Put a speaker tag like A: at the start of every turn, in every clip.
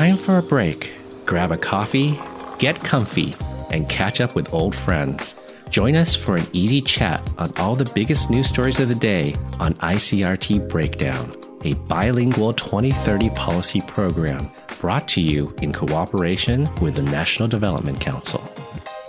A: time for a break. Grab a coffee, get comfy, and catch up with old friends. Join us for an easy chat on all the biggest news stories of the day on ICRT Breakdown, a bilingual 2030 policy program brought to you in cooperation with the National Development Council.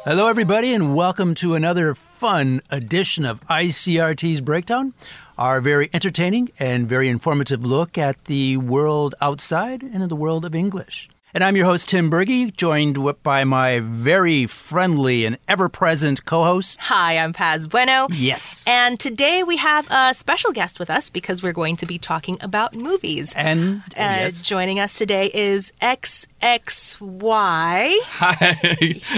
B: Hello, everybody, and welcome to another fun edition of ICRT's Breakdown, our very entertaining and very informative look at the world outside and in the world of English. And I'm your host, Tim Berge, joined by my very friendly and ever present co host.
C: Hi, I'm Paz Bueno.
B: Yes.
C: And today we have a special guest with us because we're going to be talking about movies.
B: And
C: uh,
B: yes.
C: joining us today is XXY.
D: Hi,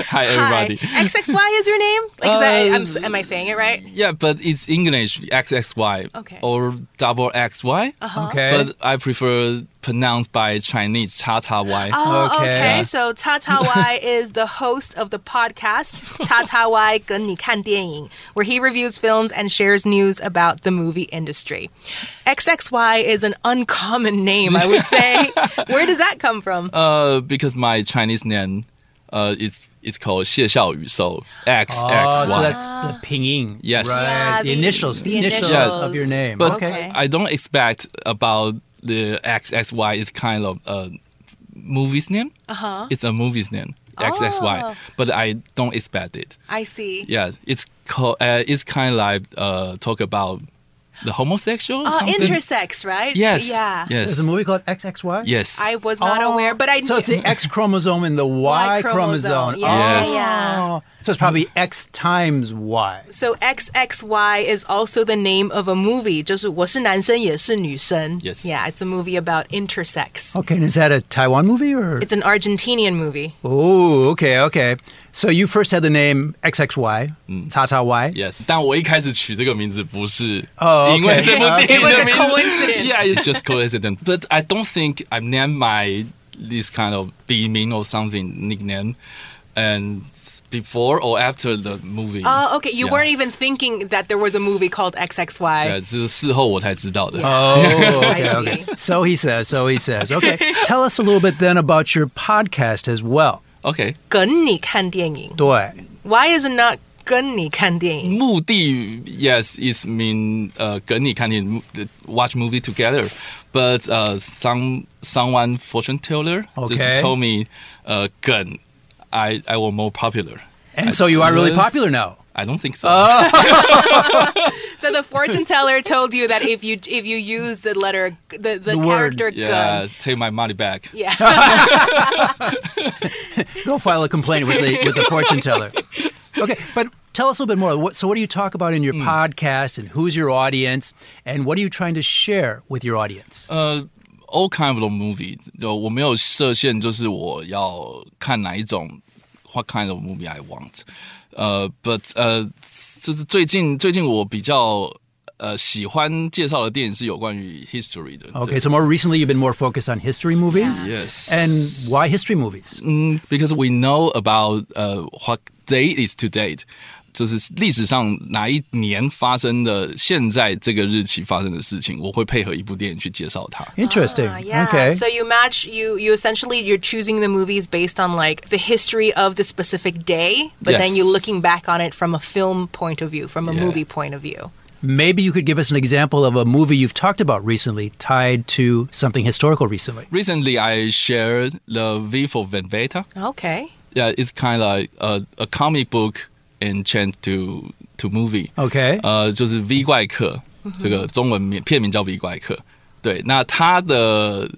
D: hi everybody.
C: Hi. XXY is your name? Like, is that,
D: Uh,
C: I'm, am I saying it right?
D: Yeah, but it's English XXY
C: Okay.
D: or double XY. Uh -huh.
B: okay.
D: But I prefer pronounced by Chinese cha cha y.
C: Oh,
B: Okay.
C: okay. So Ta Ta Y is the host of the podcast Ta Ta Y 跟你看电影, where he reviews films and shares news about the movie industry. XXY is an uncommon name, I would say. where does that come from?
D: Uh, because my Chinese name, uh, it's it's called 谢孝宇, so X
B: Oh,
D: X
B: so
D: Y.
B: that's the pinging.
D: Yes.
B: Right.
C: Yeah,
B: the,
C: the-
B: initials. The,
C: the
B: initials,
C: initials.
B: of your name.
D: But
C: Okay.
D: I don't expect about the XXY is kind of a movie's name. Uh-huh. It's a movie's name. XXY,
C: Oh.
D: but I don't expect it.
C: I see.
D: Yeah, it's called. Uh, it's kind of like uh, talk about the homosexual. or
C: Uh,
D: something.
C: intersex, right?
D: Yes.
C: Yeah.
D: Yes.
B: There's a movie called XXY?
D: Yes.
C: I was not
B: Oh.
C: aware, but I
B: So it's the X chromosome and the Y,
C: Y chromosome. Yeah,
D: Yes.
C: yeah.
B: So it's probably X times Y.
C: So XXY is also the name of a movie. 就是我是男生也是女生.
D: Yes.
C: Yeah, it's a movie about intersex.
B: Okay, and is that a Taiwan movie or?
C: It's an Argentinian movie.
B: Oh, okay, okay. So you first had the name XXY, Tata Y.
D: Yes，但我一开始取这个名字不是
B: Oh,
D: 因为
B: okay.
D: 这部电
C: It
D: 影
C: was
D: 的
C: a
D: 名字
C: coincidence.
D: Yeah, it's just coincidence. But I don't think I've named my this kind of 笔名 or something nickname, and before or after the movie.
C: Oh, okay. You
D: Yeah.
C: weren't even thinking that there was a movie called XXY.
D: 对，是事后我才知道的。
B: Oh, okay,
C: I
B: okay.
C: see.
B: So he says, so he says. Okay, tell us a little bit then about your podcast as well.
D: OK，
C: 跟你看电影.
B: 对
C: Why is it not 跟你看电影?
D: 目的 yes is mean 呃跟你看电影 watch movie together, but uh some someone fortune teller
B: Okay.
D: just told me 呃梗 I I will more popular.
B: And so you are really
D: Uh,
B: popular now.
D: I don't think so.
C: So the fortune teller told you that if you if you use the letter the the,
B: The word,
C: character
D: yeah,
C: gun.
D: take my money back.
C: Yeah.
B: Go file a complaint with the with the fortune teller. Okay, but tell us a little bit more. What, so, what do you talk about in your podcast, and who's your audience, and what are you trying to share with your audience?
D: 呃、all kind of movie，就我没有设限，就是我要看哪一种 ，what kind of movie I want。呃、b u t 呃，就是最近最近我比较呃喜欢介绍的电影是有关于 history 的。
B: Okay, so more recently you've been more focused on history movies.
D: Yes.
B: And why history movies?
D: 嗯，because we know about 呃、what date is to date， 就是历史上哪一年发生的，现在这个日期发生的事情，我会配合一部电影去介绍它。
B: Interesting.
C: Ah, yeah.
B: Okay.
C: So you match you you essentially you're choosing the movies based on like the history of the specific day, but then
D: Yes.
C: you're looking back on it from a film point of view, from a
D: Yeah.
C: movie point of view.
B: Maybe you could give us an example of a movie you've talked about recently tied to something historical recently.
D: Recently, I shared the V for Vendetta.
C: Okay.
D: Yeah, it's kind of like a, a comic book and changed to to movie.
B: Okay.
D: 呃，就是 V 怪客，这个中文名片名叫 V 怪客。对，那它的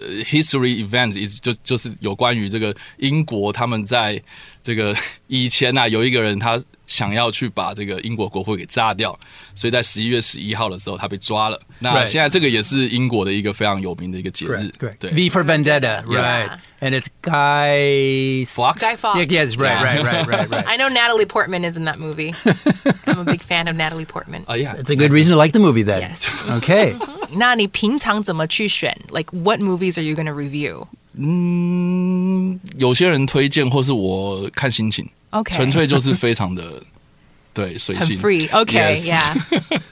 D: 呃 history events is 就就是有关于这个英国他们在这个 以前啊，有一个人他想要去把这个英国国会给炸掉，所以在十一月十一号的时候他被抓了。那现在这个也是英国的一个非常有名的一个节日.
B: Correct.
D: 对
B: V for Vendetta. and it's Guy
D: Fawkes.
C: Guy Fawkes.
B: Yeah, yes, right,
D: yeah.
B: right, right, right, right.
C: I know Natalie Portman is in that movie. I'm a big fan of Natalie Portman.
D: Oh yeah,
B: it's a good reason to like the movie then.
C: Yes.
B: okay.
C: 那你平常怎么去选? Like, what movies are you going to review?
D: Mm, 嗯，有些人推荐，或是我看心情。
C: Okay. free. Okay,
D: yes.
C: yeah.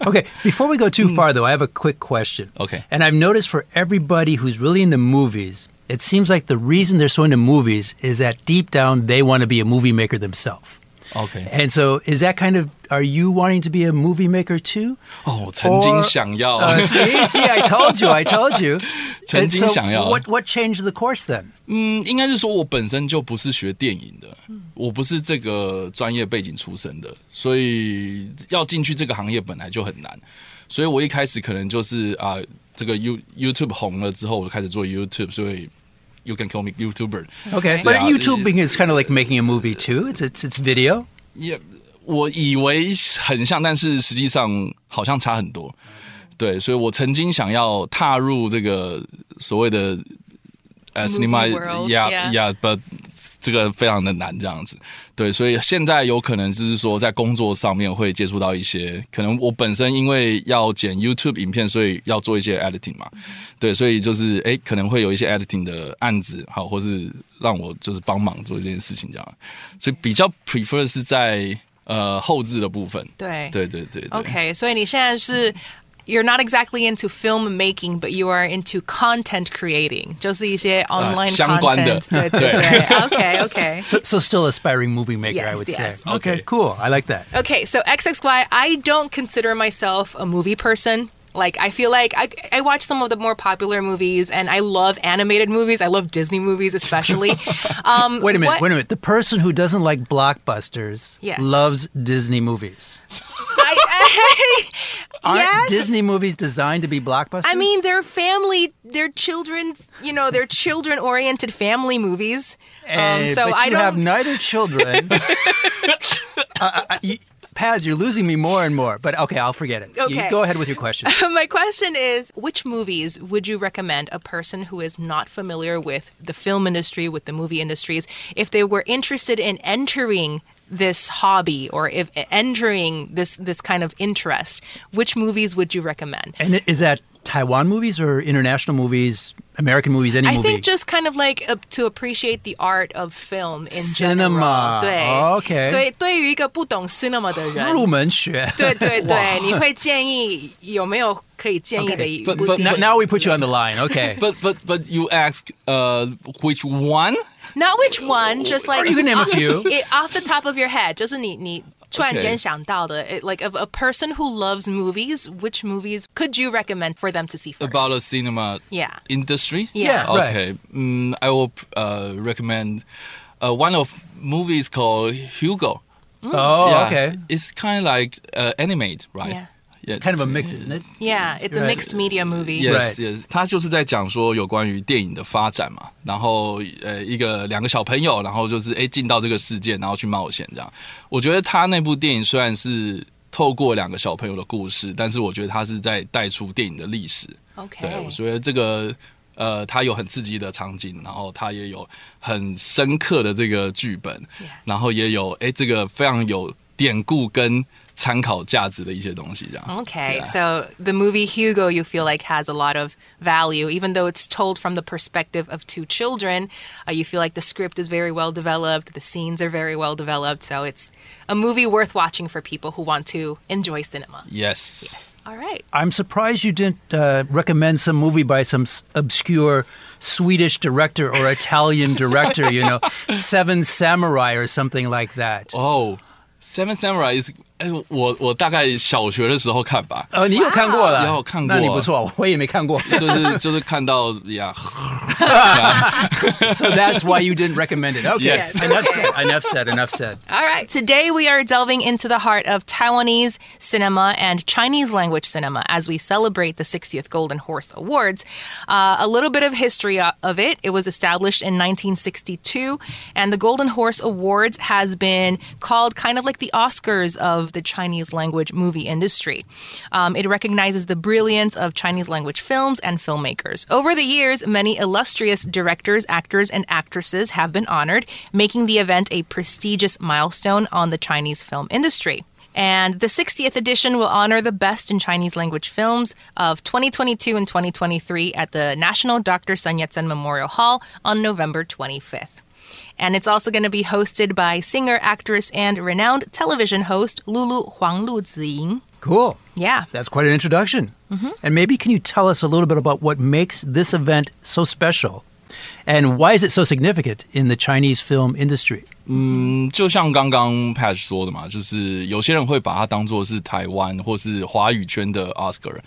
B: okay, before we go too mm. far, though, I have a quick question.
D: Okay.
B: And I've noticed for everybody who's really in the movies, it seems like the reason they're so into movies is that deep down they want to be a movie maker themselves.
D: OK，
B: And so, is that kind of, are you wanting to be a movie maker too?
D: 哦，我曾经
B: Or-
D: 想要
B: Uh, see, see, I told you, I told you.
D: 曾
B: And
D: 经
B: so
D: 想要
B: What, what changed the course then?
D: 嗯，应该是说我本身就不是学电影的，我不是这个专业背景出身的，所以要进去这个行业本来就很难。所以我一开始可能就是啊、这个 You YouTube 红了之后，我就开始做 YouTube，所以 You can call me YouTuber。
B: Okay. But
D: Yeah.
B: YouTubing is kind of like making a movie too. It's, it's, it's video.
D: 也我以为很像，但是实际上好像差很多。对，所以我曾经想要踏入这个所谓的呃
C: Movie
D: cinema 这个非常的难这样子。对，所以现在有可能就是说在工作上面会接触到一些，可能我本身因为要剪 YouTube 影片，所以要做一些 editing 嘛。对，所以就是哎，可能会有一些 editing 的案子，好，或是让我就是帮忙做这件事情这样。所以比较 prefer 是在呃后置的部分。
C: 对
D: 对对对对
C: Okay, 所以你现在是 you're not exactly into film making, but you are into content creating，就是一些 online
D: 相关的。
C: content。对对对。Okay, okay.
B: So, so still aspiring movie maker, I
C: Yes,
B: would
C: yes.
B: say. Okay,
D: Okay.
B: cool. I like that.
C: Okay, so XXY, I don't consider myself a movie person. Like, I feel like I, I watch some of the more popular movies and I love animated movies. I love Disney movies, especially. um,
B: Wait a minute,
C: what-
B: wait a minute. The person who doesn't like blockbusters
C: Yes.
B: loves Disney movies. Aren't
C: yes.
B: Disney movies designed to be blockbusters?
C: I mean, they're family, they're children's, you know, they're children oriented family movies. Um,
B: Eh,
C: so I
B: you
C: don't.
B: have neither children. uh, uh, you, Paz, you're losing me more and more. But okay, I'll forget it. You
C: Okay.
B: go ahead with your question.
C: My question is which movies would you recommend a person who is not familiar with the film industry, with the movie industries, if they were interested in entering this hobby or if entering this this kind of interest, which movies would you recommend?
B: and i- is that Taiwan movies or international movies, American movies, any
C: I
B: movie?
C: think just kind of like uh, to appreciate the art of film in
B: Cinema.
C: general. 对
B: OK
C: 所以对于一个不懂 cinema 的人，
B: 入门学。
C: 对对
B: 哇
C: 对，你会建议有没有 可以建议的一
D: Okay,
C: 部
D: but- but-
C: 电
B: Now,
C: 影
B: now we put you on the line. Okay.
D: But but but you ask uh which one?
C: Not which one, just like
B: you can name a
C: off-
B: few.
C: it- off the top of your head，就是你你突然间
D: Okay.
C: 想到的 it- like of a person who loves movies, which movies could you recommend for them to see first?
D: About the cinema
C: Yeah.
D: industry?
C: Yeah.
B: Yeah. Right.
D: Okay. Mm, I will uh, recommend uh, one of movies called Hugo.
B: oh,
D: Yeah,
B: okay.
D: It's kind of like uh, animate, right?
C: Yeah.
D: Yeah.
B: Kind of a mix, isn't it?
C: yeah, it's a mixed media movie.
D: Yes,
B: Right.
D: yes，他就是在讲说有关于电影的发展嘛，然后呃一个两个小朋友，然后就是哎进到这个世界，然后去冒险这样。我觉得他那部电影虽然是透过两个小朋友的故事，但是我觉得他是在带出电影的历史。
C: Okay.
D: 对，我觉得这个呃，它有很刺激的场景，然后它也有很深刻的这个剧本.然后也有哎这个非常有典故跟参考价值的一些东西，这样。
C: Okay,
D: Yeah.
C: so the movie Hugo, you feel like has a lot of value, even though it's told from the perspective of two children. Uh, you feel like the script is very well developed, the scenes are very well developed, so it's a movie worth watching for people who want to enjoy cinema.
D: Yes.
C: All right.
B: I'm surprised you didn't uh, recommend some movie by some s- obscure Swedish director or Italian director, you know, Seven Samurai or something like that.
D: 哦、s e v e n Samurai is 哎，我我大概小学的时候看吧，
B: 哦，你有看过了？
D: 有看过
B: 那你不错，我也没看过。
D: 就是就是看到呀，
B: so that's why you didn't recommend it. Okay.
D: Yes.
B: Enough said. Enough said. Enough said.
C: All right. Today we are delving into the heart of Taiwanese cinema and Chinese language cinema as we celebrate the 60th Golden Horse Awards. Uh, a little bit of history uh, of it. It was established in 1962, and the Golden Horse Awards has been called kind of like the Oscars of the Chinese language movie industry. Um, it recognizes the brilliance of Chinese language films and filmmakers. Over the years, many illustrious directors, actors, and actresses have been honored, making the event a prestigious milestone on the Chinese film industry. And the 60th edition will honor the best in Chinese language films of 2022 and 2023 at the National Dr. Sun Yat sen Memorial Hall on November 25th. And it's also going to be hosted by singer, actress, and renowned television host Lulu Huang Luziying.
B: Cool.
C: Yeah.
B: That's quite an introduction. Mm -hmm. And maybe can you tell us a little bit about what makes this event so special? And why is it so significant in the Chinese film industry?
D: Mm, 嗯，就像刚刚 Paz 说的嘛，就是有些人会把它当做是台湾或是华语圈的 Oscar。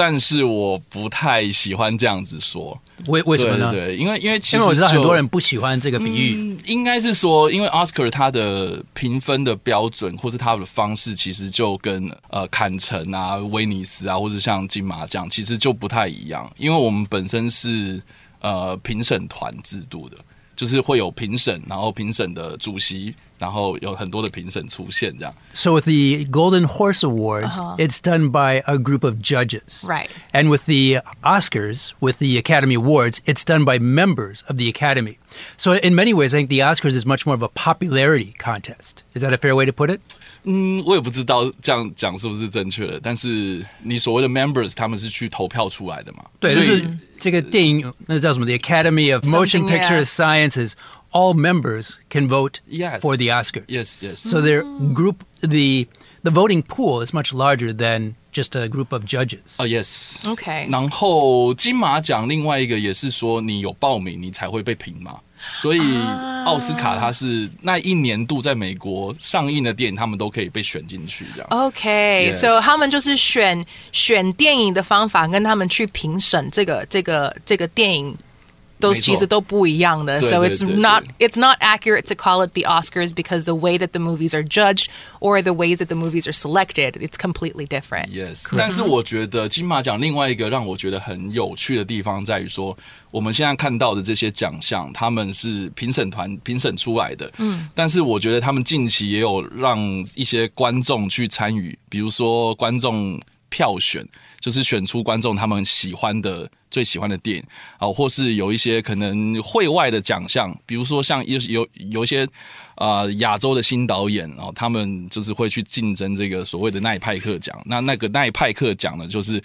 D: 但是我不太喜欢这样子说。
B: 为为什么呢？
D: 对对，因为因为其实
B: 为我知道很多人不喜欢这个比喻。
D: 嗯，应该是说，因为 Oscar 他的评分的标准或是他的方式，其实就跟呃坎城啊、威尼斯啊，或者像金马奖，其实就不太一样。因为我们本身是呃评审团制度的，就是会有评审，然后评审的主席，然后有很多的评审出现这样。
B: So with the Golden Horse Awards, it's done by a group of judges.
C: Right.
B: And with the Oscars, with the Academy Awards, it's done by members of the Academy. So in many ways, I think the Oscars is much more of a popularity contest. Is that a fair way to put it?
D: 嗯，我也不知道这样讲是不是正确的，但是你所谓的 members 他们是去投票出来的嘛？
B: 对，
D: 所以
B: 就是这个电影那叫什么？The Academy of Motion
C: Something,
B: Picture
C: yeah.
B: Sciences. All members can vote
D: Yes.
B: for the Oscars.
D: yes yes，
B: So their group, the the voting pool is much larger than just a group of judges.
D: 哦、yes。
C: OK
D: 然后金马奖另外一个也是说，你有报名你才会被评嘛。所以奥斯卡它是那一年度在美国上映的电影，他们都可以被选进去这样。
C: OK，
D: Yes.
C: so 他们就是选选电影的方法，跟他们去评审这个这个这个电影。 都
D: 没错
C: 其实都不一样的
D: 对
C: so
D: 对
C: it's
D: 对
C: not
D: 对
C: it's not accurate to call it the Oscars because the way that the movies are judged or the ways that the movies are selected it's completely different.
D: Yes，但是我觉得金马奖另外一个让我觉得很有趣的地方在于说，我们现在看到的这些奖项，他们是评审团评审出来的，嗯，但是我觉得他们近期也有让一些观众去参与，比如说观众 票选，就是选出观众他们喜欢的。最喜欢的电影啊，或是有一些可能会外的奖项，比如说像有有有一些呃亚洲的新导演，哦他们就是会去竞争这个所谓的奈派克奖。那那个奈派克奖呢，就是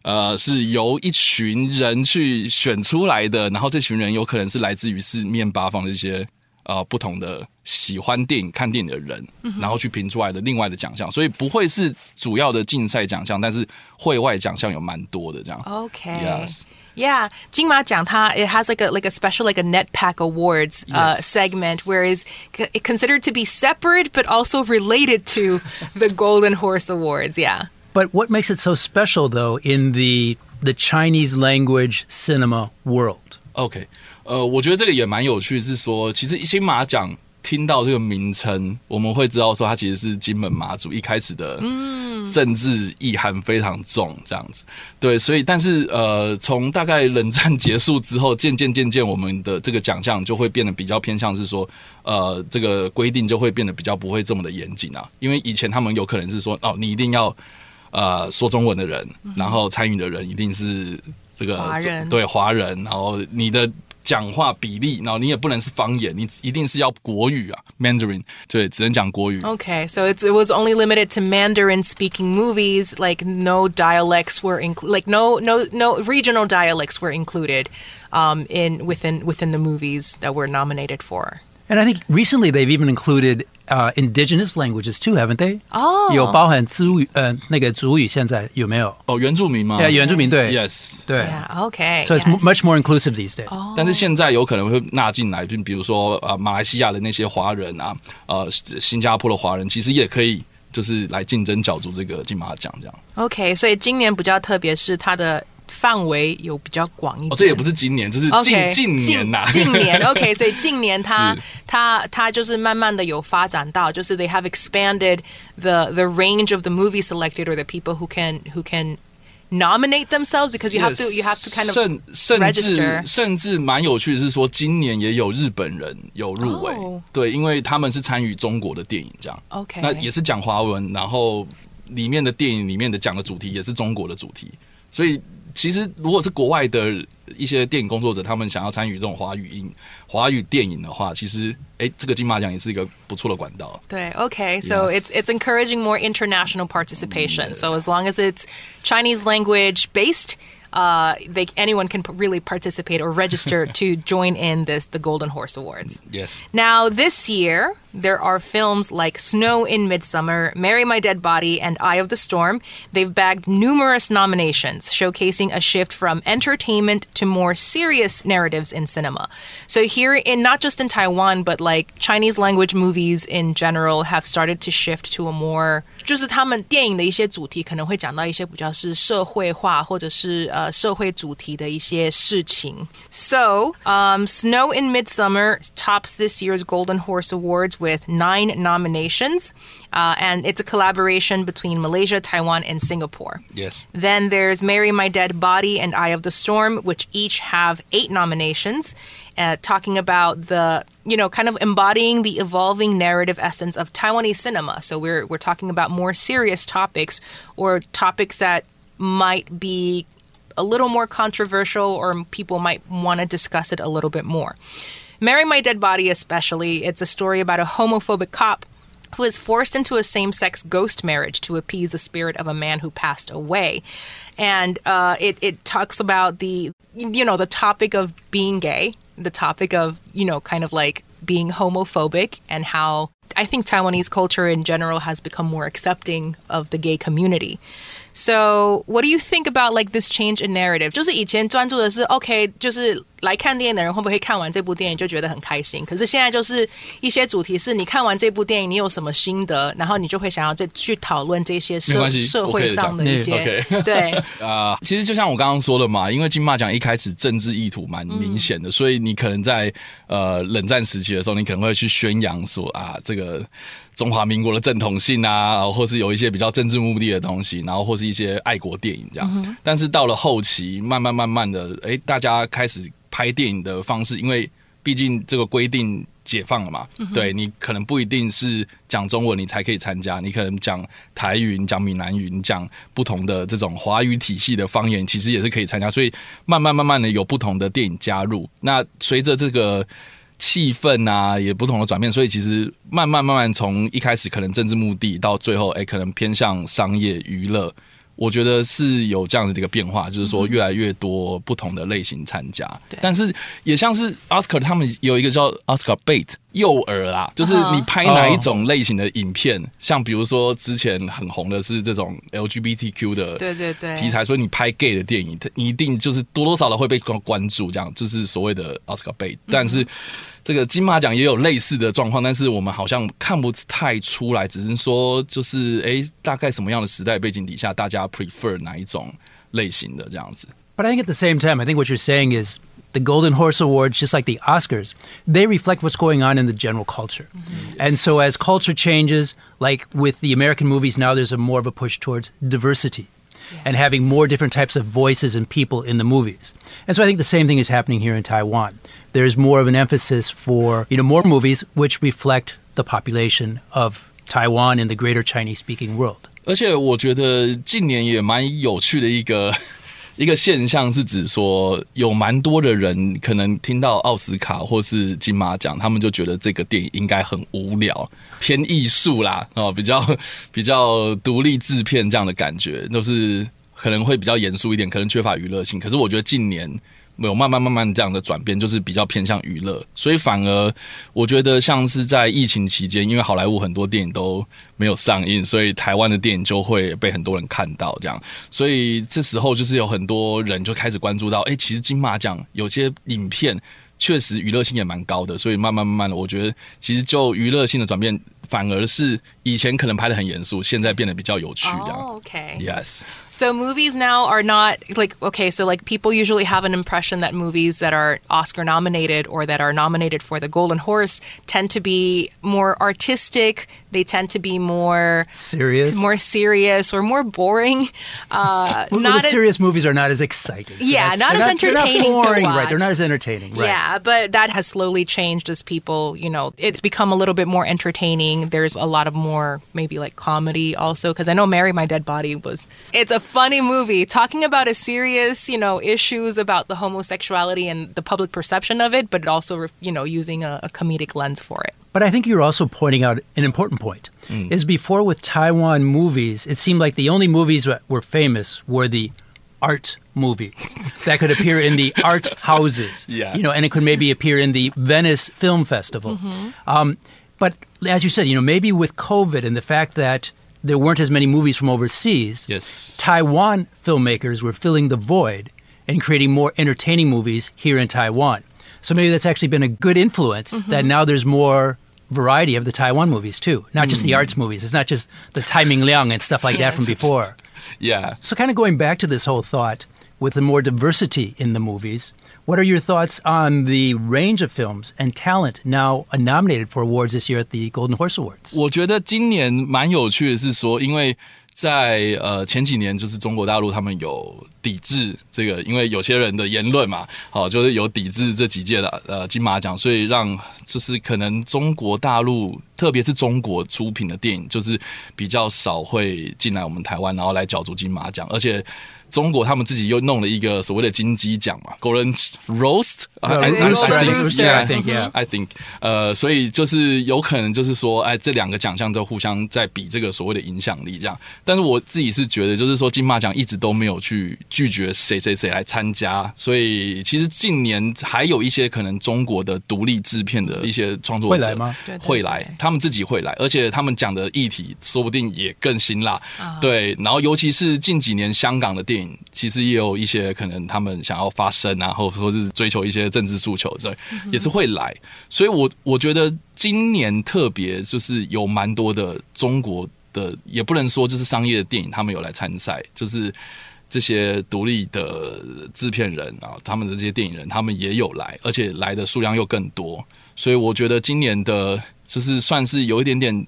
D: 呃是由一群人去选出来的，然后这群人有可能是来自于四面八方的一些呃不同的喜欢电影、看电影的人，然后去评出来的另外的奖项，所以不会是主要的竞赛奖项，但是会外奖项有蛮多的这样。
C: OK。
D: Yes.
C: Yeah, 金马奖它 it has like a like a special like a NETPAC Awards uh,
D: yes.
C: segment, whereas it considered to be separate but also related to the Golden Horse Awards. Yeah.
B: But what makes it so special though in the the Chinese language cinema world?
D: OK，呃，我觉得这个也蛮有趣，是说其实新马奖听到这个名称，我们会知道说它其实是金门马祖一开始的政治意涵非常重，这样子。对，所以但是呃，从大概冷战结束之后，渐渐渐渐，我们的这个奖项就会变得比较偏向是说，呃，这个规定就会变得比较不会这么的严谨啊，因为以前他们有可能是说，哦，你一定要。呃，说中文的人，然后参与的人一定是这个
C: 华人
D: 对华人，然后你的讲话比例，然后你也不能是方言，你一定是要国语啊，Mandarin，对，只能讲国语。
C: Okay, so it's, it was only limited to Mandarin speaking movies. Like no dialects were included. Like no no no regional dialects were included um, in within within the movies that were nominated for.
B: And I think recently they've even included uh, indigenous languages too, haven't they?
C: 哦
B: 有包含族语，呃，那个族语现在有没有？
D: 哦，原住民吗？
B: Yeah, 原住民对
D: Yes，
B: 对
C: Yeah. Okay.
B: So it's
C: yes.
B: much more inclusive these days.
D: 但是现在有可能会纳进来，就比如说呃，马来西亚的那些华人啊，呃，新加坡的华人，其实也可以就是来竞争角逐这个金马奖这样。
C: OK，所以今年比较特别是它的 范围有比较广一点。
D: 哦，这也不是今年，就是近近年呐、
C: 近年 OK，所以近年它
D: 是
C: 它它就是慢慢的有发展到，就是 they have expanded the the range of the movie selected or the people who can who can nominate themselves because you have to you have to kind of
D: 甚甚至甚至蛮有趣的是说，今年也有日本人有入围
C: 哦
D: 对，因为他们是参与中国的电影这样
C: OK
D: 那也是讲华文，然后里面的电影里面的讲的主题也是中国的主题，所以其实如果是国外的一些电影工作者，他们想要参与这种华语音华语电影的话，其实哎，这个金马奖也是一个不错的管道。
C: 对，okay. So it's it's encouraging more international participation. So as long as it's Chinese language based, uh, they anyone can p- really participate or register to join in this the Golden Horse Awards.
D: Yes.
C: Now, this year, there are films like Snow in Midsummer, Marry My Dead Body, and Eye of the Storm. They've bagged numerous nominations, showcasing a shift from entertainment to more serious narratives in cinema. So, here in not just in Taiwan, but like Chinese language movies in general have started to shift to a more 就是他们电影的一些主题可能会讲到一些比较是社会化或者是呃社会主题的一些事情。So, um, Snow in Midsummer tops this year's Golden Horse Awards with nine nominations, uh, and it's a collaboration between Malaysia, Taiwan, and Singapore.
D: Yes.
C: Then there's Marry, My Dead Body, and Eye of the Storm, which each have eight nominations uh, talking about the you know kind of embodying the evolving narrative essence of Taiwanese cinema. So we're we're talking about more serious topics or topics that might be a little more controversial or people might want to discuss it a little bit more. Marry My Dead Body, especially, it's a story about a homophobic cop who is forced into a same sex ghost marriage to appease the spirit of a man who passed away. And uh, it, it talks about the, you know, the topic of being gay, the topic of, you know, kind of like being homophobic and how I think Taiwanese culture in general has become more accepting of the gay community. So, what do you think about like this change in narrative? 就是以前专注的是 OK，就是 来看电影的人会不会看完这部电影就觉得很开心？可是现在就是一些主题是你看完这部电影，你有什么心得，然后你就会想要再去讨论这些社社会上的一些 对。
D: 啊、其实就像我刚刚说的嘛，因为金马奖一开始政治意图蛮明显的，所以你可能在呃冷战时期的时候，你可能会去宣扬说啊，这个中华民国的正统性啊，然后或是有一些比较政治目的的东西，然后或是一些爱国电影这样。但是到了后期，慢慢慢慢的，哎，大家开始拍电影的方式，因为毕竟这个规定解放了嘛，对你可能不一定是讲中文你才可以参加，你可能讲台语、你讲闽南语、你讲不同的这种华语体系的方言，其实也是可以参加。所以慢慢慢慢的有不同的电影加入，那随着这个。气氛啊，也不同的转变，所以其实慢慢慢慢从一开始可能政治目的，到最后哎，可能偏向商业娱乐，我觉得是有这样子的一个变化，就是说越来越多不同的类型参加。但是也像是 Oscar 他们有一个叫 Oscar Bait 诱饵啦，就是你拍哪一种类型的影片，像比如说之前很红的是这种 LGBTQ 的
C: 对对对
D: 题材，所以你拍 gay 的电影，它一定就是多多少少会被关关注，这样就是所谓的 Oscar Bait。但是这个金马奖也有类似的状况，但是我们好像看不太出来，只是说就是哎，大概什么样的时代背景底下，大家 prefer 哪一种类型的这样子。
B: But I think at the same time, I think what you're saying is the Golden Horse Awards, just like the Oscars, they reflect what's going on in the general culture. And so as culture changes, like with the American movies now, there's a more of a push towards diversity and having more different types of voices and people in the movies. And so I think the same thing is happening here in Taiwan. There's more of an emphasis for, you know, more movies which reflect the population of Taiwan and the greater Chinese speaking world.
D: 而且我觉得近年也蛮有趣的一个 一个现象，是指说有蛮多的人可能听到奥斯卡或是金马奖，他们就觉得这个电影应该很无聊，偏艺术啦，哦，比较 比较独立制片这样的感觉，都是可能会比较严肃一点，可能缺乏娱乐性。可是我觉得近年。没有慢慢慢慢这样的转变，就是比较偏向娱乐，所以反而我觉得像是在疫情期间，因为好莱坞很多电影都没有上映，所以台湾的电影就会被很多人看到，这样，所以这时候就是有很多人就开始关注到，哎，其实金马奖有些影片确实娱乐性也蛮高的，所以慢慢慢慢的，我觉得其实就娱乐性的转变，反而是以前可能拍的很严肃，现在变得比较有趣，这样。
C: Oh, okay.
D: Yes.
C: So movies now are not like okay, so like people usually have an impression that movies that are Oscar nominated or that are nominated for the Golden Horse tend to be more artistic. They tend to be more
B: Serious?
C: more serious or more boring. Uh,
B: Well,
C: not
B: the
C: a-
B: serious movies are not as exciting. So
C: Yeah,
B: that's-
C: not
B: they're
C: as
B: they're
C: entertaining to
B: boring, right?
C: watch.
B: They're not as entertaining, right?
C: Yeah, but that has slowly changed as people, you know, it's become a little bit more entertaining. There's a lot of more maybe like comedy also because I know Marry My Dead Body was it's a funny movie talking about a serious, you know, issues about the homosexuality and the public perception of it, but also, you know, using a, a comedic lens for it.
B: But I think you're also pointing out an important point. Is before with Taiwan movies, it seemed like the only movies that were famous were the art movie that could appear in the art houses.
D: Yeah.
B: You know, and it could maybe appear in the Venice Film Festival. Um, but as you said, you know, maybe with COVID and the fact that there weren't as many movies from overseas,
D: Yes.
B: Taiwan filmmakers were filling the void and creating more entertaining movies here in Taiwan. So maybe that's actually been a good influence mm-hmm. that now there's more variety of the Taiwan movies too, not just the mm. arts movies. It's not just the Tsai Ming Liang and stuff like that from before.
D: Yeah.
B: So kind of going back to this whole thought with the more diversity in the movies, what are your thoughts on the range of films and talent now nominated for awards this year at the Golden Horse Awards?
D: 我觉得今年蛮有趣的是说，因为在呃前几年，就是中国大陆他们有抵制这个，因为有些人的言论嘛，好、就是有抵制这几届的呃金马奖，所以让就是可能中国大陆，特别是中国出品的电影，就是比较少会进来我们台湾，然后来角逐金马奖，而且。中国他们自己又弄了一个所谓的金鸡奖嘛，Golden Roast，啊
B: Well,
D: I- think-
B: yeah.
D: I think，呃，所以就是有可能就是说，哎，这两个奖项都互相在比这个所谓的影响力这样。但是我自己是觉得，就是说金马奖一直都没有去拒绝谁谁谁来参加，所以其实近年还有一些可能中国的独立制片的一些创作者
B: 会来吗
D: 会来，他们自己会来，而且他们讲的议题说不定也更辛辣。对，然后尤其是近几年香港的电影，其实也有一些可能他们想要发声啊，或者说是追求一些政治诉求，这也是会来。所以我我觉得今年特别就是有蛮多的中国的，也不能说就是商业的电影，他们有来参赛，就是。这些独立的制片人啊，他们的这些电影人，他们也有来，而且来的数量又更多，所以我觉得今年的，就是算是有一点点，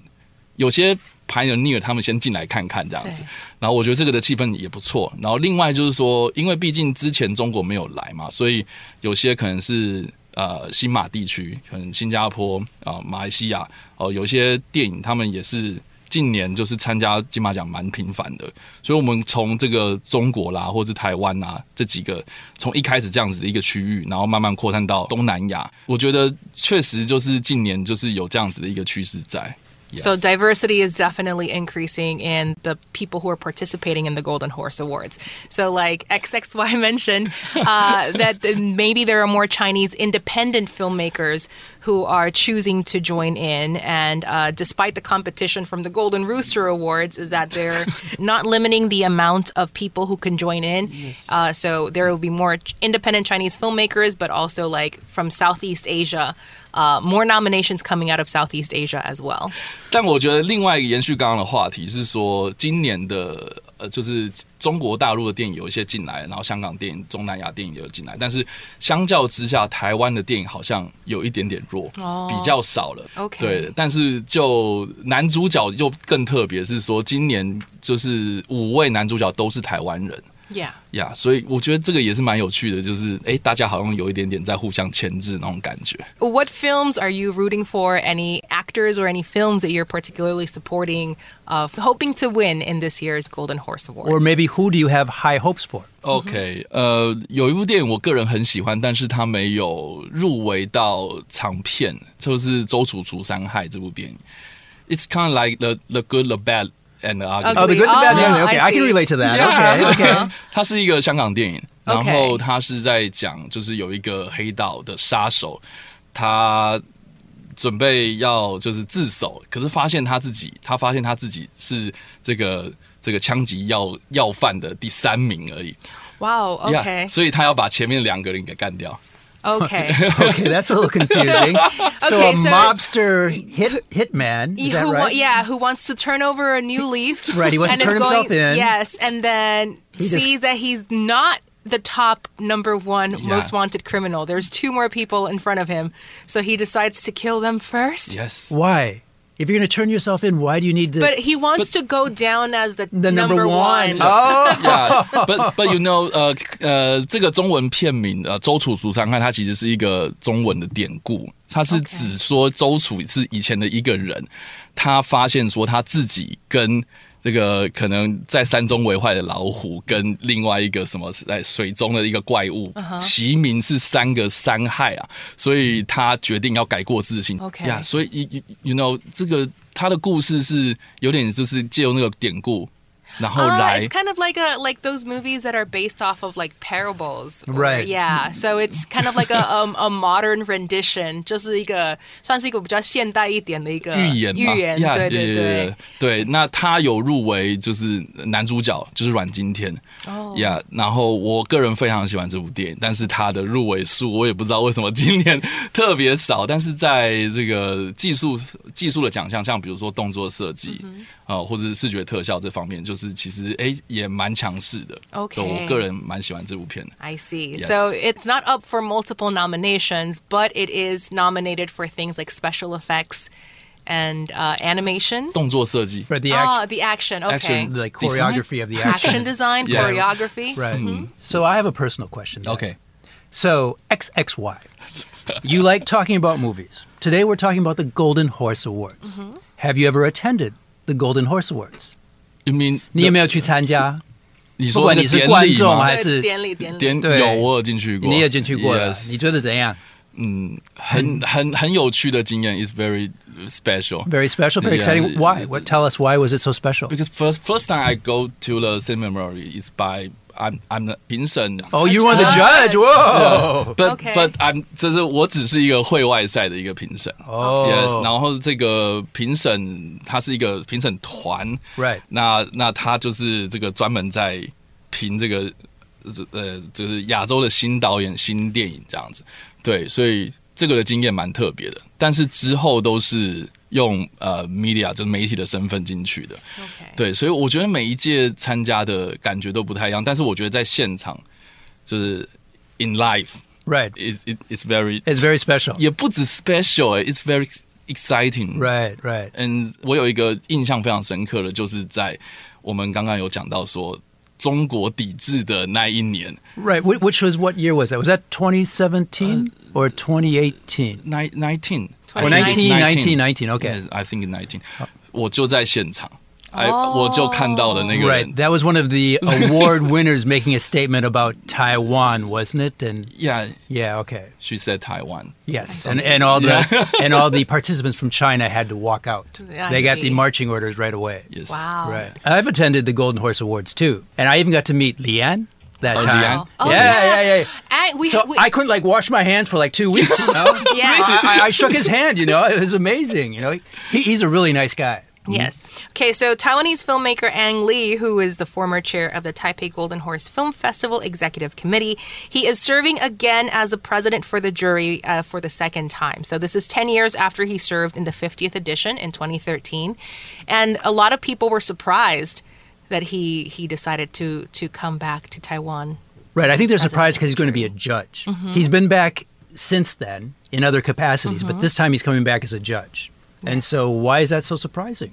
D: 有些 pioneer 他们先进来看看这样子，然后我觉得这个的气氛也不错。然后另外就是说，因为毕竟之前中国没有来嘛，所以有些可能是呃新马地区，可能新加坡啊、马来西亚哦、有些电影他们也是。近年就是参加金马奖蛮频繁的，所以我们从这个中国啦，或是台湾啊这几个，从一开始这样子的一个区域，然后慢慢扩散到东南亚，我觉得确实就是近年就是有这样子的一个趋势在。
C: So diversity is definitely increasing in the people who are participating in the Golden Horse Awards. So like XXY mentioned uh, that maybe there are more Chinese independent filmmakers who are choosing to join in, and uh, despite the competition from the Golden Rooster Awards, is that they're not limiting the amount of people who can join in. Uh, so there will be more independent Chinese filmmakers, but also like from Southeast Asia. Uh, more nominations coming out of Southeast Asia as well.
D: 但我觉得另外一个延续刚刚的话题是说，今年的呃，就是中国大陆的电影有一些进来，然后香港电影、东南亚电影也有进来，但是相较之下，台湾的电影好像有一点点弱，
C: 哦
D: 比较少了。
C: OK
D: 对，但是就男主角又更特别，是说今年就是五位男主角都是台湾人。
C: 呀
D: 呀，所以我觉得这个也是蛮有趣的，就是哎，大家好像有一点点在互相牵制那种感觉。
C: What films are you rooting for? Any actors or any films that you're particularly supporting, of hoping to win in this year's Golden Horse Award?
B: Or maybe who do you have high hopes for?
D: OK，呃，有一部电影我个人很喜欢，但是它没有入围到长片，就是《周处除三害》这部电影。It's kind of like the the good, the bad. and the
B: good the bad thing，OK，I can relate to that，OK，OK。
D: 他是一个香港电影，然后他是在讲，就是有一个黑道的杀手，他准备要就是自首，可是发现他自己，他发现他自己是这个这个枪击要要犯的第三名而已。
C: 哇
D: 哦
C: ，OK，
D: 所以他要把前面两个人给干掉。
C: Okay.
B: Okay, that's a little confusing. so
C: Okay,
B: a
C: so-
B: mobster hit hitman, is that
C: who, wa-
B: right?
C: yeah, who wants to turn over a new leaf?
B: right, he wants to
C: and is
B: turn himself
C: going,
B: in.
C: Yes, and then
B: just-
C: sees that he's not the top number one
D: Yeah.
C: most wanted criminal. There's two more people in front of him, so he decides to kill them first.
B: Yes，Why? If you're going to turn yourself in, why do you need to?
C: But he wants but, to go down as the,
B: the number, number
C: one.
B: Oh,
D: yeah. But but you know，呃呃，这个中文片名呃，周处除三害，它其实是一个中文的典故。它是指说周处是以前的一个人，他发现说他自己跟。Uh, uh, 这个可能在山中为坏的老虎，跟另外一个什么在水中的一个怪物齐名是三个伤害啊，所以他决定要改过自新。
C: OK
D: 呀，所以 you you you know 这个他的故事是有点就是借用那个典故。然后
C: Uh,
D: 来
C: it's kind of like a like those movies that are based off of like parables, or-
B: Right.
C: Yeah, so it's kind of like a um, a modern rendition，就是一个算是一个比较现代一点的一个
D: 预言嘛，
C: 预言，
D: 呀
C: 对对
D: 对
C: 对。
D: 对。那他有入围，就是男主角就是阮经天，
C: 哦
D: 呀。然后我个人非常喜欢这部电影，但是他的入围数我也不知道为什么今年特别少。但是在这个技术技术的奖项，像比如说动作设计
C: 嗯
D: 啊、呃或者是视觉特效这方面，就是其实哎也蛮强势的。
C: OK
D: 对我个人蛮喜欢这部片的。
C: I see.
D: Yes.
C: So it's not up for multiple nominations, but it is nominated for things like special effects and uh, animation.
D: 动作设计
B: For the
C: Ah,
B: action,
C: the action. Okay.
D: Action.
B: like
D: Design?
B: choreography of the action.
C: Action design,
D: Yes.
C: choreography.
B: Right. So I have a personal question. then.
D: OK，
B: So XXY, you like talking about movies. Today we're talking about the Golden Horse Awards. Have you ever attended the Golden Horse Awards?
D: you mean
B: 你有没有去参加？
D: 你
B: 不
D: 说那个典
B: 管你是观
D: 礼吗
B: 众还是
C: 典礼典礼。
D: 典
B: 对
D: 有我有进去过，
B: 你也进去过了
D: Yes
B: 你觉得怎样？
D: 嗯，很很很有趣的经验，is very special.
B: Very special, very
D: Yeah.
B: exciting. Why? What? Tell us why was it so special?
D: Because first first time I go to the cinema memory is by I'm I'm the 评审。
B: Oh, you were the
C: judge.
B: Whoa.
D: But but I'm 就是我只是一个会外赛的一个评审。
B: 哦
D: Yes，然后这个评审他是一个评审团
B: Right.
D: 那那他就是这个专门在评这个呃，就是亚洲的新导演、新电影这样子。对，所以这个的经验蛮特别的。但是之后都是用呃 media 就是媒体的身份进去的。对，所以我觉得每一届参加的感觉都不太一样。但是我觉得在现场就是 in life
B: Right.
D: is it is very
B: It's very special.
D: 也不止 special，、欸、it's very exciting。
B: Right. Right.
D: 嗯，我有一个印象非常深刻的，就是在我们刚刚有讲到说中国抵制的那一年
B: Right. Wh- Which was what year was that? Was that 2017 or 2018?
D: ，nine nineteen
B: Or 19, 19, 19. Okay.
D: Yes, I think nineteen，我就在现场， I, oh. 我就看到了那个人。
B: Right, that was one of the award winners making a statement about Taiwan, wasn't it? And
D: yeah,
B: yeah, okay.
D: She said Taiwan.
B: Yes, and and all the yeah. and all the participants from China had to walk out. They got
C: see.
B: the marching orders right away.
D: Yes.
C: Wow.
B: Right. I've attended the Golden Horse Awards too, and I even got to meet Lee Ang that
D: oh,
B: time.
C: Oh,
B: yeah,
C: yeah,
B: yeah. yeah.
C: I, we,
B: so
C: we,
B: I couldn't like wash my hands for like two weeks. You know?
C: yeah.
B: I, I, shook his hand. You know, it was amazing. You know, he, he's a really nice guy. Mm-hmm.
C: Yes. Okay, so Taiwanese filmmaker Ang Lee, who is the former chair of the Taipei Golden Horse Film Festival Executive Committee, he is serving again as a president for the jury uh, for the second time. So this is 10 years after he served in the 50th edition in 2013. And a lot of people were surprised that he he decided to to come back to Taiwan.
B: Right. I think they're surprised because he's going to be a judge. Mm-hmm. He's been back since then in other capacities, but mm-hmm. this time he's coming back as a judge And so why is that so surprising?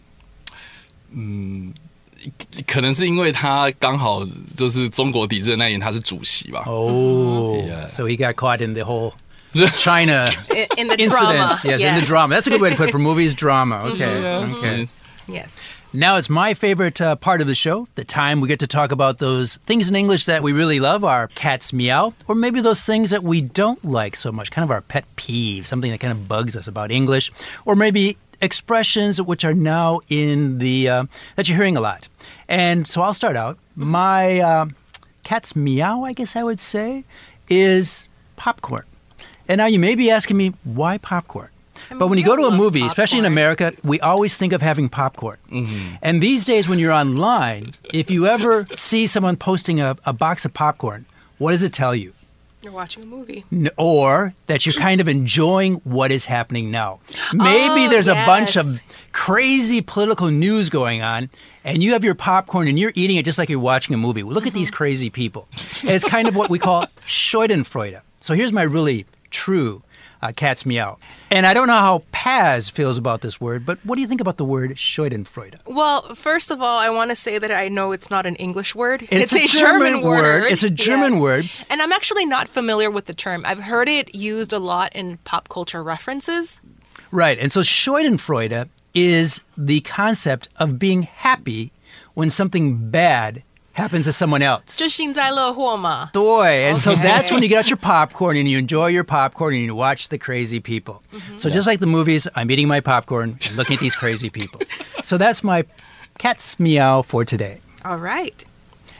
D: 可能是因为他刚好就是中国抵制的那一年，他是主席吧。
B: Oh,
D: Yeah.
B: so he got caught in the whole China
C: In, in the
B: incident.
C: drama.
B: Yes, in the drama. That's a good way to put it for movies. Drama. Okay. Okay.
C: Yes.
B: Now it's my favorite uh, part of the show, the time we get to talk about those things in English that we really love, our cat's meow, or maybe those things that we don't like so much, kind of our pet peeve, something that kind of bugs us about English, or maybe expressions which are now in the uh, that you're hearing a lot. And so I'll start out. My uh, cat's meow, I guess I would say, is popcorn. And now you may be asking me why popcorn. But when you go to a
C: love
B: movie, especially in. America, we always think of having popcorn. Mm-hmm. And these days, when you're online, if you ever see someone posting a, a box of popcorn, what does it tell you?
C: You're watching a movie.
B: N- Or that you're kind of enjoying what is happening now. Maybe
C: Oh,
B: there's a bunch of crazy political news going on, and you have your popcorn and you're eating it just like you're watching a movie. Well, look at these mm-hmm. crazy people. And it's kind of what we call Schadenfreude. So here's my really true uh, cat's meow. And I don't know how Paz feels about this word, but what do you think about the word Schadenfreude?
C: Well, first of all, I want to say that I know it's not an English word.
B: It's a
C: a
B: German
C: German,
B: word. It's a German
C: Yes.
B: word.
C: And I'm actually not familiar with the term. I've heard it used a lot in pop culture references.
B: Right. And so Schadenfreude is the concept of being happy when something bad happens to someone else.
C: 就幸灾乐祸嘛。
B: Boy, and so
C: Okay.
B: that's when you get out your popcorn and you enjoy your popcorn and you watch the crazy people. So just like the movies, I'm eating my popcorn and looking at these crazy people. So that's my cat's meow for today.
C: All right.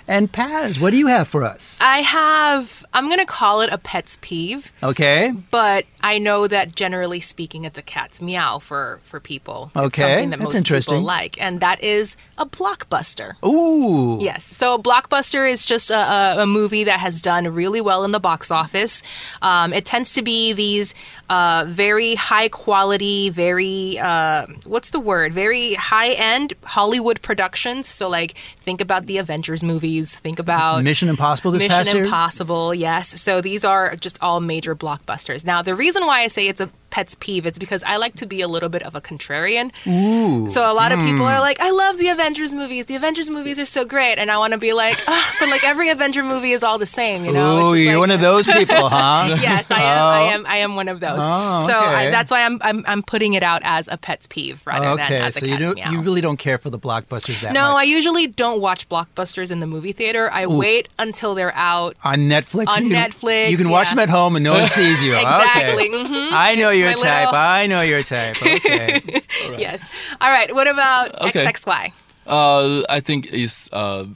B: And Paz, what do you have for us?
C: I have, I'm going to call it a pet's peeve,
B: Okay.
C: but I know that generally speaking, it's a cat's meow for, for people. It's
B: Okay,
C: something that
B: that's
C: most
B: interesting.
C: people like, and that is a blockbuster.
B: Ooh.
C: Yes. So a blockbuster is just a, a, movie that has done really well in the box office. Um, it tends to be these uh, very high quality, very uh, what's the word? Very high end Hollywood productions. So like think about the Avengers movies. Think about
B: Mission Impossible this
C: Mission
B: past year?
C: Impossible, yes. So these are just all major blockbusters. Now, the reason why I say it's a pet's peeve It's because I like to be a little bit of a contrarian.
B: Ooh.
C: So a lot of people
B: Hmm.
C: are like, I love the Avengers movies. The Avengers movies are so great. And I want to be like, "Ah, but like every Avenger movie is all the same, you know?
B: Ooh, you're
C: like-
B: one of those people, huh?
C: Yes, I am. I am. I am one of those.
B: Oh,
C: So I, that's why I'm, I'm I'm putting it out as a pet's peeve rather than
B: okay,
C: as a
B: so you
C: cat's
B: don't,
C: meow.
B: you really don't care for the blockbusters that
C: no, I usually don't watch blockbusters in the movie theater. I wait until they're out
B: on Netflix.
C: On
B: you
C: Netflix,
B: you can watch them at home and no one sees you.
C: Exactly,
B: Okay.
C: mhm.
B: I know your type.
C: Little...
B: I know your type. Okay. All right.
C: Yes. All right. What about
D: okay.
C: XXY?
D: Uh, I think it's uh,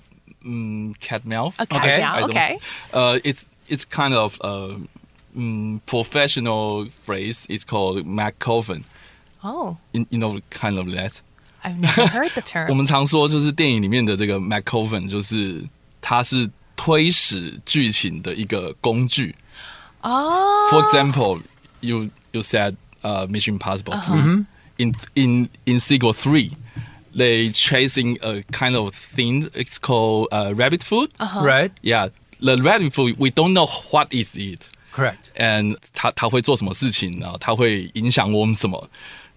D: mm, cat
C: male. Cat
B: okay.
C: Okay.
D: Uh, it's it's kind of uh, mm, professional phrase. It's called MacGuffin.
C: Oh.
D: You, you know, kind of that.
C: I've never heard the term.
D: 我们常说就是电影里面的这个 example, you you said uh, Mission Impossible
C: Uh-huh.
D: 3. In in in sequel three, they chasing a kind of thing. It's called uh, rabbit food.
C: Uh-huh.
B: Right?
D: Yeah, the rabbit food we don't know what is it,
B: Correct.
D: and 它它会做什么事情呢？它会影响我们什么？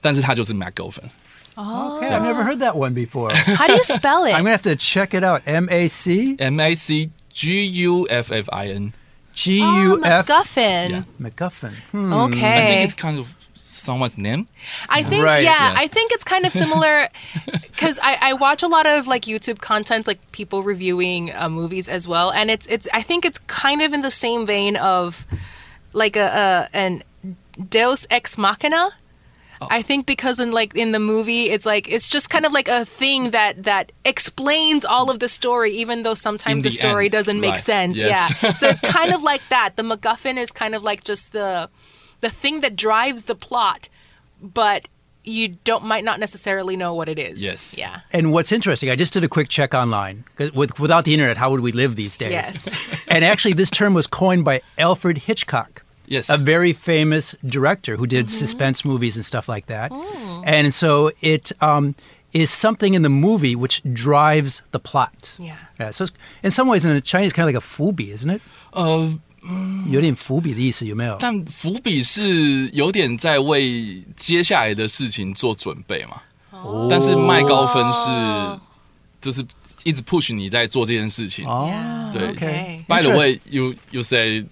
D: 但是它就是 MacGuffin。
B: Okay, I've never heard that one before.
C: How do you spell it?
B: I'm gonna have to check it out. M A C
D: M A C G U F F I N.
B: G
C: oh, MacGuffin.
D: Yeah.
B: MacGuffin. Hmm.
C: Okay.
D: I think it's kind of someone's name.
C: I think,
B: Right.
C: yeah,
D: Yeah.
C: I think it's kind of similar because I, I watch a lot of like YouTube content, like people reviewing uh, movies as well, and it's it's I think it's kind of in the same vein of like a, a an Deus ex machina.
D: Oh.
C: I think because in like in the movie, it's like it's just kind of like a thing that that explains all of the story, even though sometimes the,
D: the
C: story
D: end,
C: doesn't make
D: right.
C: sense.
D: Yes.
C: Yeah, so it's kind of like that. The MacGuffin is kind of like just the the thing that drives the plot, but you don't might not necessarily know what it is.
D: Yes.
C: Yeah.
B: And what's interesting, I just did a quick check online With, without the internet, how would we live these days?
C: Yes.
B: and actually, this term was coined by Alfred Hitchcock.
D: Yes.
B: a very famous director who did suspense movies and stuff like that. And so it um, is something in the movie which drives the plot.
C: Yeah.
B: Yeah. So it's, in some ways, in Chinese, kind of like a fubi, isn't it?
D: 呃，
B: 有点伏笔的意思，有没有？
D: 但伏笔是有点在为接下来的事情做准备嘛。
C: 哦
D: 但是麦高芬是就是一直 push 你在做这件事情。
B: 哦
C: Yeah.
D: 对
C: Okay.
D: By the
B: Interesting.
D: way, you you say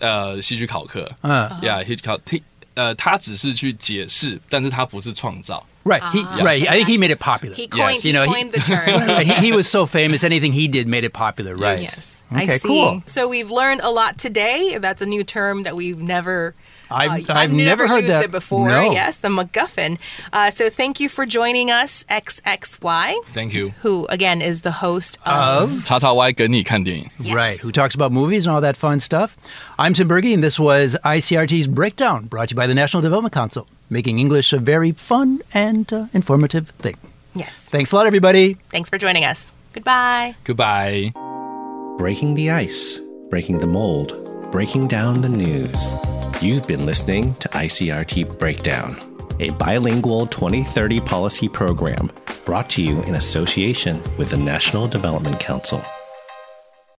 D: 呃戏剧考课
B: 嗯，
D: Yeah, he 考他呃他只是去解释，但是他不是创造。
B: Right. He, right. I think he made it popular.
C: He coined,
D: Yes.
C: he
B: You know, he-
C: coined the term.
B: Right, he, he was so famous. Anything he did made it popular. Right.
C: Yes,
B: Okay.
C: I see.
B: Cool.
C: So we've learned a lot today. That's a new term that we've never.
B: I've-
C: uh,
B: I've never heard
C: used
B: that.
C: it before.
B: No.
C: Yes, the MacGuffin. Uh, so thank you for joining us, XXY,
D: Thank you.
C: who again is the host of.
B: Of
D: 叉叉 Y 跟你看电影。
C: Yes.
B: Right, who talks about movies and all that fun stuff. I'm Tim Berge, and this was ICRT's Breakdown, brought to you by the National Development Council, making English a very fun and uh, informative thing.
C: Yes.
B: Thanks a lot, everybody.
C: Thanks for joining us. Goodbye.
D: Goodbye.
A: Breaking the ice, breaking the mold, breaking down the news. You've been listening to ICRT Breakdown, a bilingual 2030 policy program brought to you in association with the National Development Council.